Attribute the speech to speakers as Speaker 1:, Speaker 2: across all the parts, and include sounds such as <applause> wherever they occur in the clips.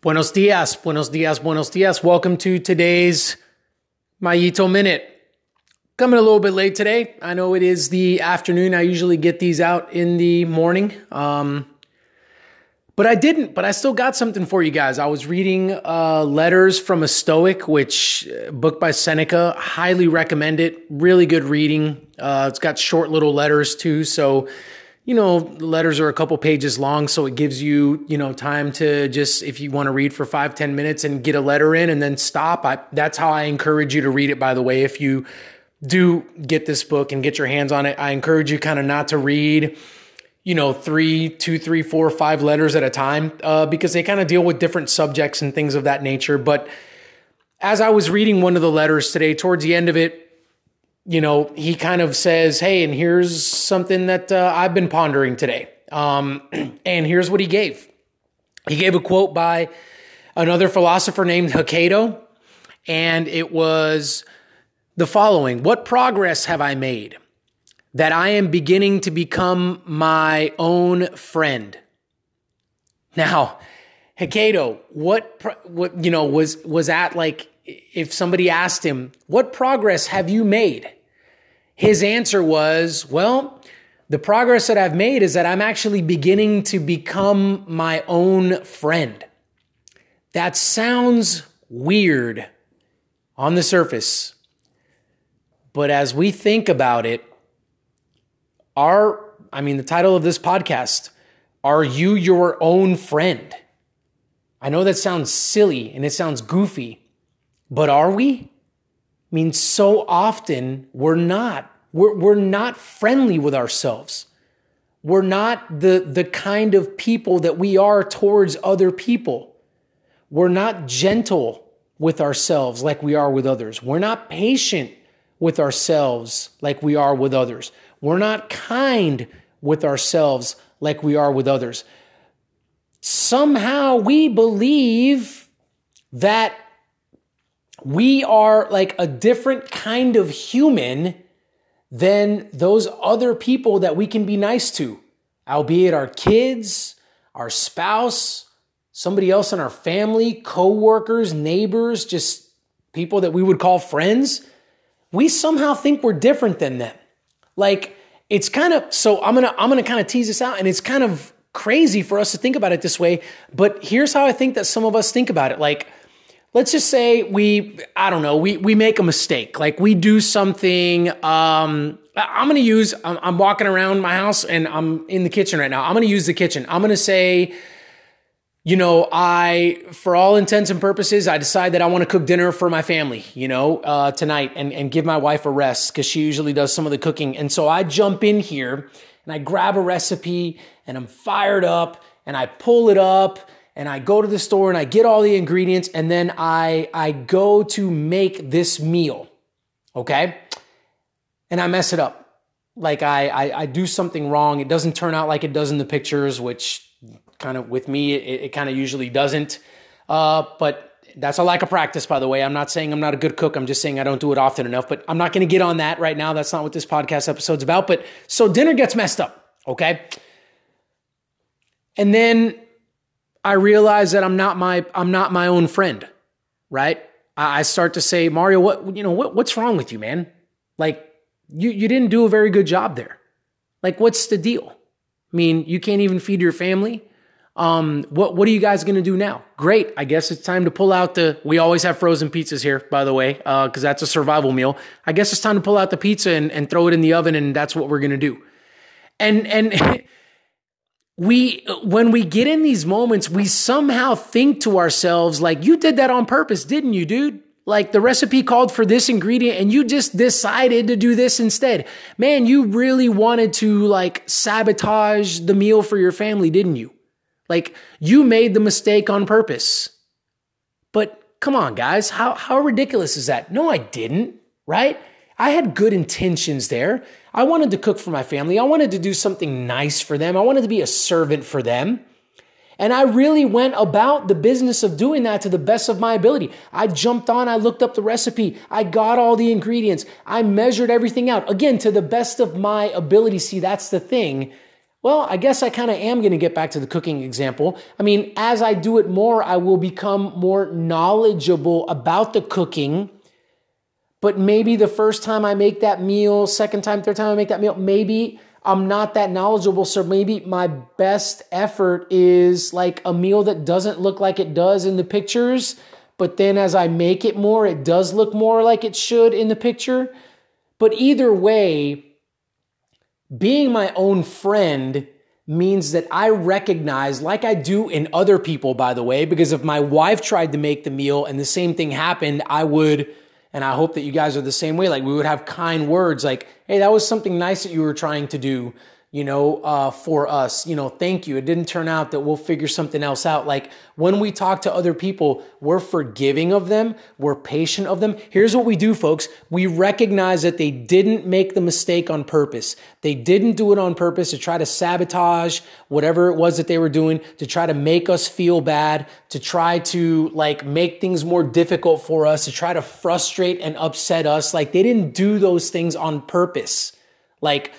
Speaker 1: Buenos dias, buenos dias, buenos dias. Welcome to today's Mayito Minute. Coming a little bit late today. I know it is the afternoon. I usually get these out in the morning. Um, but I didn't, but I still got something for you guys. I was reading uh, Letters from a Stoic, which uh, book by Seneca. Highly recommend it. Really good reading. Uh, it's got short little letters too. So you know, letters are a couple pages long, so it gives you, you know, time to just if you want to read for five, ten minutes and get a letter in and then stop. I, that's how I encourage you to read it. By the way, if you do get this book and get your hands on it, I encourage you kind of not to read, you know, three, two, three, four, five letters at a time, uh, because they kind of deal with different subjects and things of that nature. But as I was reading one of the letters today, towards the end of it, you know, he kind of says, Hey, and here's something that uh, I've been pondering today. Um, <clears throat> and here's what he gave. He gave a quote by another philosopher named Hecato, and it was the following What progress have I made that I am beginning to become my own friend? Now, Hecato, what, what, you know, was, was at like, if somebody asked him, what progress have you made? His answer was, well, the progress that I've made is that I'm actually beginning to become my own friend. That sounds weird on the surface. But as we think about it, are, I mean, the title of this podcast, Are You Your Own Friend? I know that sounds silly and it sounds goofy, but are we? I mean, so often we're not. We're, we're not friendly with ourselves. We're not the, the kind of people that we are towards other people. We're not gentle with ourselves like we are with others. We're not patient with ourselves like we are with others. We're not kind with ourselves like we are with others. Somehow we believe that we are like a different kind of human than those other people that we can be nice to, albeit our kids, our spouse, somebody else in our family, coworkers, neighbors, just people that we would call friends. We somehow think we're different than them. Like it's kind of so I'm going to I'm going to kind of tease this out and it's kind of crazy for us to think about it this way, but here's how I think that some of us think about it. Like let's just say we i don't know we we make a mistake. Like we do something um i'm gonna use I'm, walking around my house and i'm in the kitchen right now. I'm gonna use the kitchen. I'm gonna say you know i for all intents and purposes i decide that i want to cook dinner for my family you know uh, tonight and, and give my wife a rest because she usually does some of the cooking. And so i jump in here and i grab a recipe and i'm fired up and i pull it up and I go to the store and I get all the ingredients and then I I go to make this meal. Okay? And I mess it up. Like I, I, I do something wrong. It doesn't turn out like it does in the pictures, which kind of with me it, it kind of usually doesn't. Uh, but that's a lack of practice, by the way. I'm not saying I'm not a good cook. I'm just saying I don't do it often enough. But I'm not going to get on that right now. That's not what this podcast episode's about. But so dinner gets messed up. Okay. And then I realize that I'm not my I'm not my own friend, right? I, start to say, Mario, what you know, what, what's wrong with you, man? Like you you didn't do a very good job there. Like, what's the deal? I mean, you can't even feed your family. Um, what what are you guys gonna do now? Great, I guess it's time to pull out the. We always have frozen pizzas here, by the way, because uh, that's a survival meal. I guess it's time to pull out the pizza and, and throw it in the oven, and that's what we're gonna do. And and <laughs> we when we get in these moments we somehow think to ourselves like you did that on purpose didn't you dude? Like the recipe called for this ingredient and you just decided to do this instead. Man you really wanted to like sabotage the meal for your family didn't you? Like you made the mistake on purpose. But come on guys how how ridiculous is that? No i didn't right I had good intentions there. I wanted to cook for my family. I wanted to do something nice for them. I wanted to be a servant for them. And I really went about the business of doing that to the best of my ability. I jumped on, I looked up the recipe, I got all the ingredients, I measured everything out. Again, to the best of my ability. See, that's the thing. Well, I guess I kind of am going to get back to the cooking example. I mean, as I do it more, I will become more knowledgeable about the cooking. But maybe the first time I make that meal, second time, third time I make that meal, maybe I'm not that knowledgeable. So maybe my best effort is like a meal that doesn't look like it does in the pictures. But then as I make it more, it does look more like it should in the picture. But either way, being my own friend means that I recognize, like I do in other people, by the way, because if my wife tried to make the meal and the same thing happened, I would, and I hope that you guys are the same way, like we would have kind words like, hey, that was something nice that you were trying to do you know, uh, for us. You know, thank you. It didn't turn out that we'll figure something else out. Like when we talk to other people, we're forgiving of them, we're patient of them. Here's what we do, folks. We recognize that they didn't make the mistake on purpose. They didn't do it on purpose to try to sabotage whatever it was that they were doing, to try to make us feel bad, to try to like make things more difficult for us, to try to frustrate and upset us. Like they didn't do those things on purpose. Like,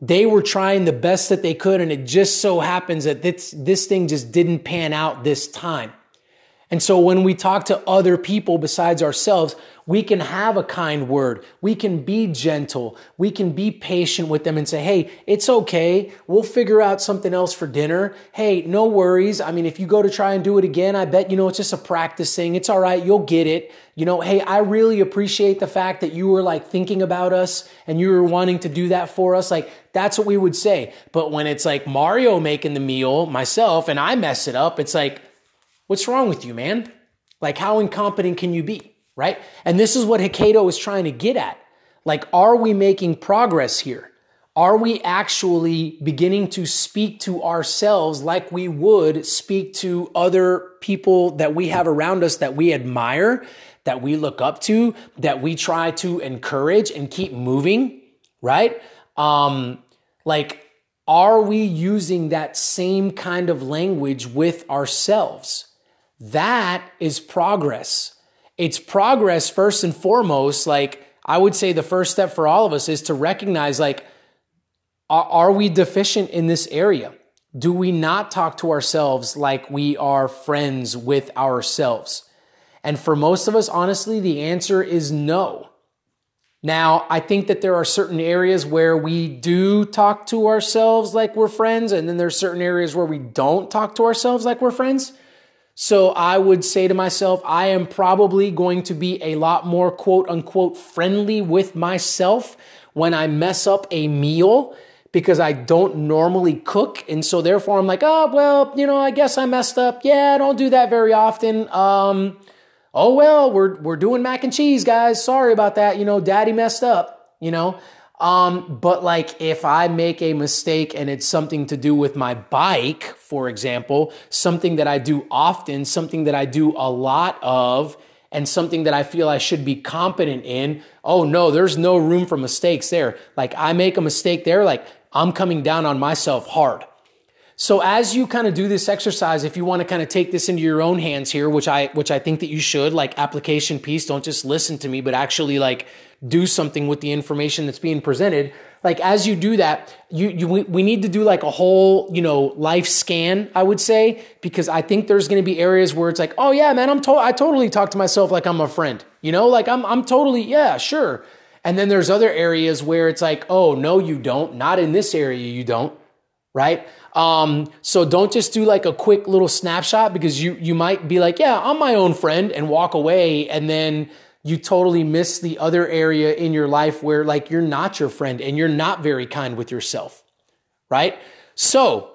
Speaker 1: they were trying the best that they could, and it just so happens that this, this thing just didn't pan out this time. And so when we talk to other people besides ourselves, we can have a kind word. We can be gentle. We can be patient with them and say, Hey, it's okay. We'll figure out something else for dinner. Hey, no worries. I mean, if you go to try and do it again, I bet, you know, it's just a practice thing. It's all right. You'll get it. You know, hey, I really appreciate the fact that you were like thinking about us and you were wanting to do that for us. Like, that's what we would say. But when it's like Mario making the meal myself and I mess it up, it's like, What's wrong with you, man? Like, how incompetent can you be? Right? And this is what Hecato is trying to get at. Like, are we making progress here? Are we actually beginning to speak to ourselves like we would speak to other people that we have around us that we admire, that we look up to, that we try to encourage and keep moving? Right? Um, like, are we using that same kind of language with ourselves? That is progress. It's progress first and foremost. Like, I would say the first step for all of us is to recognize, like, are, we deficient in this area? Do we not talk to ourselves like we are friends with ourselves? And for most of us, honestly, the answer is no. Now, I think that there are certain areas where we do talk to ourselves like we're friends, and then there's certain areas where we don't talk to ourselves like we're friends. So I would say to myself, I am probably going to be a lot more quote unquote friendly with myself when I mess up a meal because I don't normally cook. And so therefore I'm like, oh, well, you know, I guess I messed up. Yeah, I don't do that very often. Um, oh, well, we're, we're doing mac and cheese, guys. Sorry about that. You know, daddy messed up, you know? Um, but like if I make a mistake and it's something to do with my bike, for example, something that I do often, something that I do a lot of, and something that I feel I should be competent in, oh no, there's no room for mistakes there. Like I make a mistake there, like I'm coming down on myself hard. So as you kind of do this exercise, if you want to kind of take this into your own hands here, which I which I think that you should, like application piece, don't just listen to me, but actually like do something with the information that's being presented. Like as you do that, you, you we need to do like a whole, you know, life scan, I would say, because I think there's going to be areas where it's like, "Oh yeah, man, I'm to- I totally talk to myself like I'm a friend." You know, like I'm I'm totally, yeah, sure. And then there's other areas where it's like, "Oh, no you don't. Not in this area you don't." Right? Um, so don't just do like a quick little snapshot because you you might be like, "Yeah, I'm my own friend," and walk away and then you totally miss the other area in your life where like you're not your friend and you're not very kind with yourself, right? So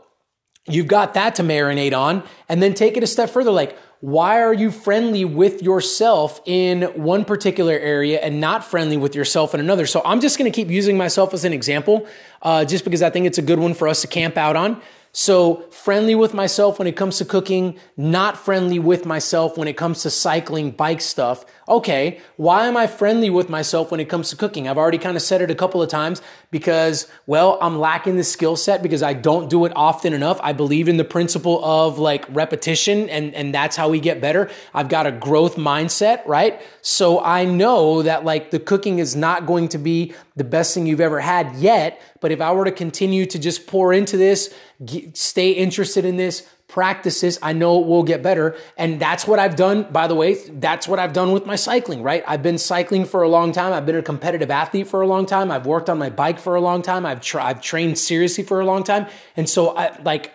Speaker 1: you've got that to marinate on and then take it a step further. Like, why are you friendly with yourself in one particular area and not friendly with yourself in another? So I'm just going to keep using myself as an example, uh, just because I think it's a good one for us to camp out on. So friendly with myself when it comes to cooking, not friendly with myself when it comes to cycling bike stuff. Okay, why am I friendly with myself when it comes to cooking? I've already kind of said it a couple of times because, well, I'm lacking the skill set because I don't do it often enough. I believe in the principle of like repetition and, and that's how we get better. I've got a growth mindset, right? So I know that like the cooking is not going to be the best thing you've ever had yet. But if I were to continue to just pour into this, stay interested in this, practices, I know it will get better. And that's what I've done, by the way, that's what I've done with my cycling, right? I've been cycling for a long time. I've been a competitive athlete for a long time. I've worked on my bike for a long time. I've, tra- I've trained seriously for a long time. And so I like,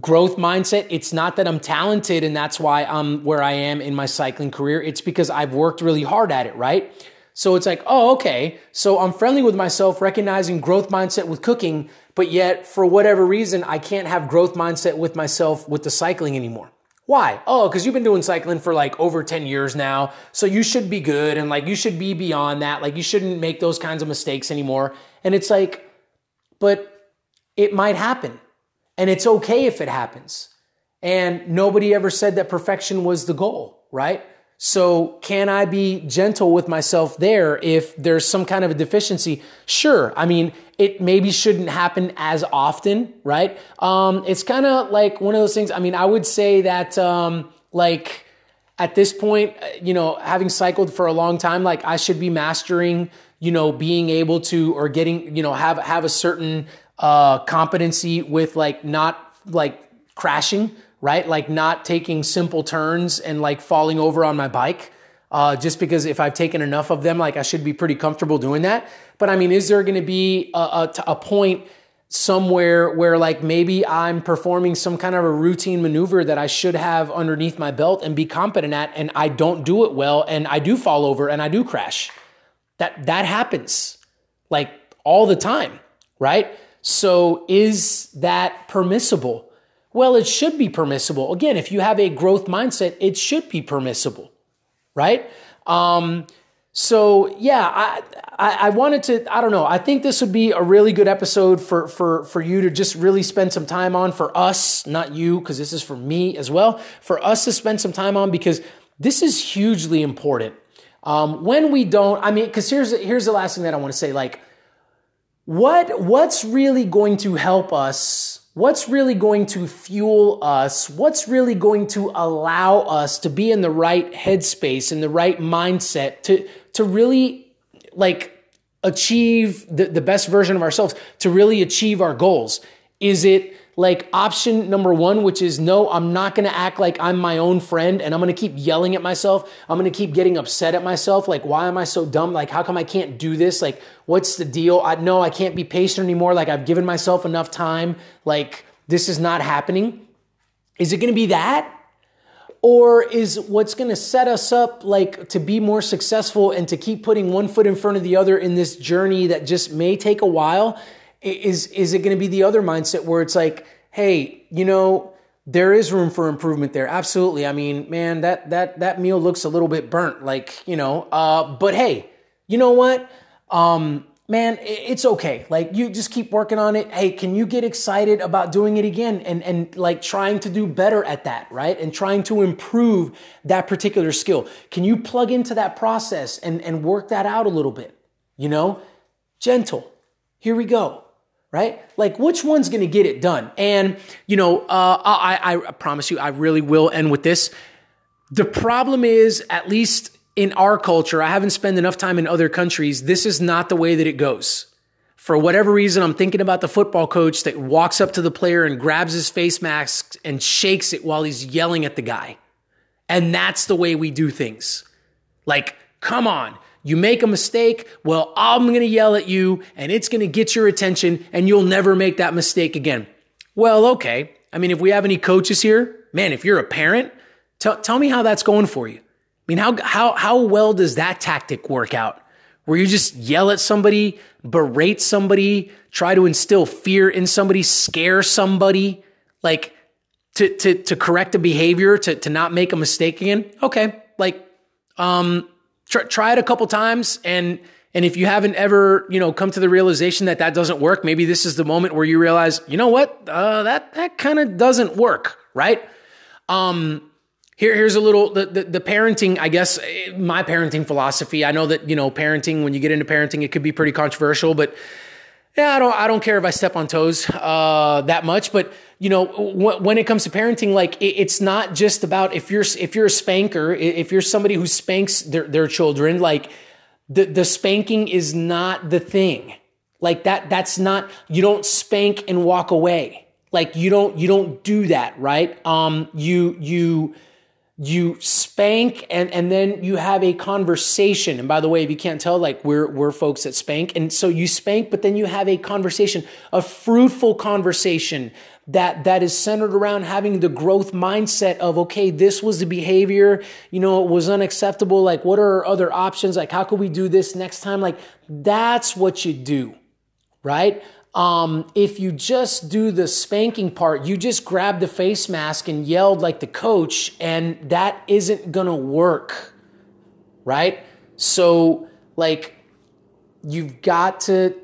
Speaker 1: growth mindset. It's not that I'm talented and that's why I'm where I am in my cycling career. It's because I've worked really hard at it, right? So it's like, oh, okay. So I'm friendly with myself, recognizing growth mindset with cooking, but yet for whatever reason, I can't have growth mindset with myself with the cycling anymore. Why? Oh, because you've been doing cycling for like over 10 years now. So you should be good and like you should be beyond that. Like you shouldn't make those kinds of mistakes anymore. And it's like, but it might happen. And it's okay if it happens. And nobody ever said that perfection was the goal, right? So can I be gentle with myself there if there's some kind of a deficiency? Sure. I mean, it maybe shouldn't happen as often, right? Um, it's kind of like one of those things. I mean, I would say that, um, like, at this point, uh, you know, having cycled for a long time, like I should be mastering, you know, being able to or getting, you know, have have a certain uh competency with like not like crashing, right? Like not taking simple turns and like falling over on my bike. Uh, just because if I've taken enough of them, like I should be pretty comfortable doing that. But I mean, is there going to be a, a, a point somewhere where like maybe I'm performing some kind of a routine maneuver that I should have underneath my belt and be competent at, and I don't do it well, and I do fall over and I do crash. That that happens like all the time, right? So is that permissible? Well, it should be permissible. Again, if you have a growth mindset, it should be permissible, right? Um, so yeah, I, I, I wanted to. I don't know. I think this would be a really good episode for for for you to just really spend some time on. For us, not you, because this is for me as well. For us to spend some time on because this is hugely important. Um, when we don't, I mean, because here's here's the last thing that I want to say. Like, what what's really going to help us What's really going to fuel us? What's really going to allow us to be in the right headspace, in the right mindset to, to really like achieve the, the best version of ourselves, to really achieve our goals? Is it like option number one, which is no, I'm not to act like I'm my own friend and I'm to keep yelling at myself. I'm to keep getting upset at myself. Like, why am I so dumb? Like, how come I can't do this? Like, what's the deal? I know I can't be patient anymore. Like, I've given myself enough time. Like, this is not happening. Is it to be that? Or is what's to set us up like to be more successful and to keep putting one foot in front of the other in this journey that just may take a while? Is is it going to be the other mindset where it's like, hey, you know, there is room for improvement there. Absolutely. I mean, man, that that that meal looks a little bit burnt, like you know. Uh, but hey, you know what? Um, man, it's okay. Like you just keep working on it. Hey, can you get excited about doing it again and and like trying to do better at that, right? And trying to improve that particular skill. Can you plug into that process and and work that out a little bit? You know, gentle. Here we go right? Like, which one's going to get it done? And, you know, uh, I, I promise you, I really will end with this. The problem is, at least in our culture, I haven't spent enough time in other countries. This is not the way that it goes. For whatever reason, I'm thinking about the football coach that walks up to the player and grabs his face mask and shakes it while he's yelling at the guy. And that's the way we do things. Like, come on, you make a mistake, well, I'm going to yell at you and it's going to get your attention and you'll never make that mistake again. Well, okay. I mean, if we have any coaches here, man, if you're a parent, t- tell me how that's going for you. I mean, how, how, how well does that tactic work out? Where you just yell at somebody, berate somebody, try to instill fear in somebody, scare somebody, like to, to, to correct a behavior, to, to not make a mistake again. Okay. Like, um, try, try it a couple times and and if you haven't ever, you know, come to the realization that that doesn't work, maybe this is the moment where you realize, you know what, uh, that that kind of doesn't work, right? Um, here, here's a little the, the, the parenting. I guess my parenting philosophy. I know that you know parenting. When you get into parenting, it could be pretty controversial, but yeah, I don't I don't care if I step on toes uh, that much. But you know, w- when it comes to parenting, like it, it's not just about if you're if you're a spanker, if you're somebody who spanks their their children, like the the spanking is not the thing. Like that that's not you don't spank and walk away. Like you don't you don't do that, right? Um you you you spank and and then you have a conversation. And by the way if you can't tell like we're we're folks that spank. And so you spank but then you have a conversation a fruitful conversation that that is centered around having the growth mindset of okay this was the behavior you know it was unacceptable. Like what are other options? Like how could we do this next time? Like that's what you do right um, if you just do the spanking part, you just grab the face mask and yelled like the coach, and that isn't gonna work, right? So, like, you've got to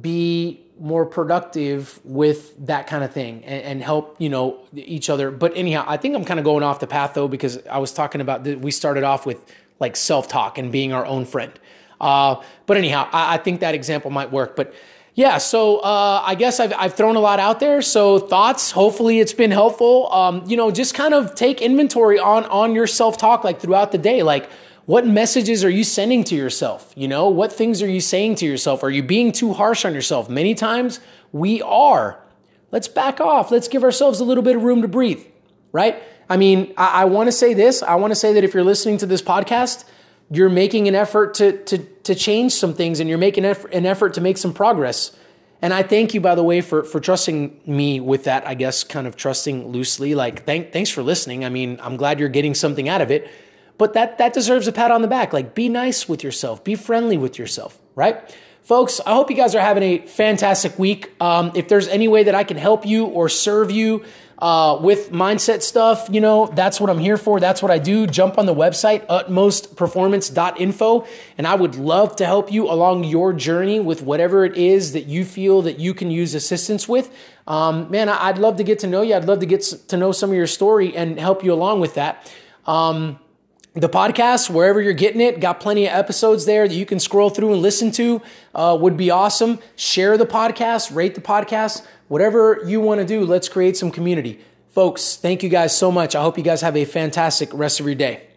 Speaker 1: be more productive with that kind of thing and, and, help you know each other but anyhow i think i'm kind of going off the path though because i was talking about the, we started off with like self-talk and being our own friend uh, but anyhow I, I think that example might work but yeah, so uh, I guess I've, I've thrown a lot out there. So thoughts, hopefully it's been helpful. Um, you know, just kind of take inventory on on your self talk like throughout the day. Like, what messages are you sending to yourself? You know, what things are you saying to yourself? Are you being too harsh on yourself? Many times we are. Let's back off. Let's give ourselves a little bit of room to breathe, right? I mean, I, I want to say this. I want to say that if you're listening to this podcast, you're making an effort to, to, to change some things and you're making an effort to make some progress. And I thank you, by the way, for, for trusting me with that, I guess, kind of trusting loosely. Like, thank, thanks for listening. I mean, I'm glad you're getting something out of it, but that, that deserves a pat on the back. Like, be nice with yourself, be friendly with yourself, right? Folks, I hope you guys are having a fantastic week. Um, if there's any way that I can help you or serve you, uh, with mindset stuff, you know, that's what I'm here for. That's what I do. Jump on the website, utmostperformance.info, and I would love to help you along your journey with whatever it is that you feel that you can use assistance with. Um, man, I'd love to get to know you. I'd love to get to know some of your story and help you along with that. Um, the podcast, wherever you're getting it, got plenty of episodes there that you can scroll through and listen to. Uh, would be awesome. Share the podcast, rate the podcast, whatever you want to do. Let's create some community. Folks, thank you guys so much. I hope you guys have a fantastic rest of your day.